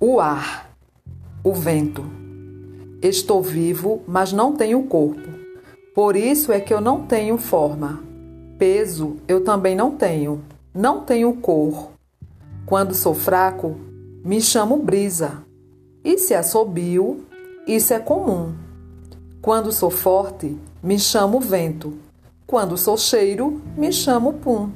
O ar, o vento. Estou vivo, mas não tenho corpo. Por isso é que eu não tenho forma. Peso eu também não tenho. Não tenho cor. Quando sou fraco, me chamo brisa. E se é assobio, isso é comum. Quando sou forte, me chamo vento. Quando sou cheiro, me chamo pum.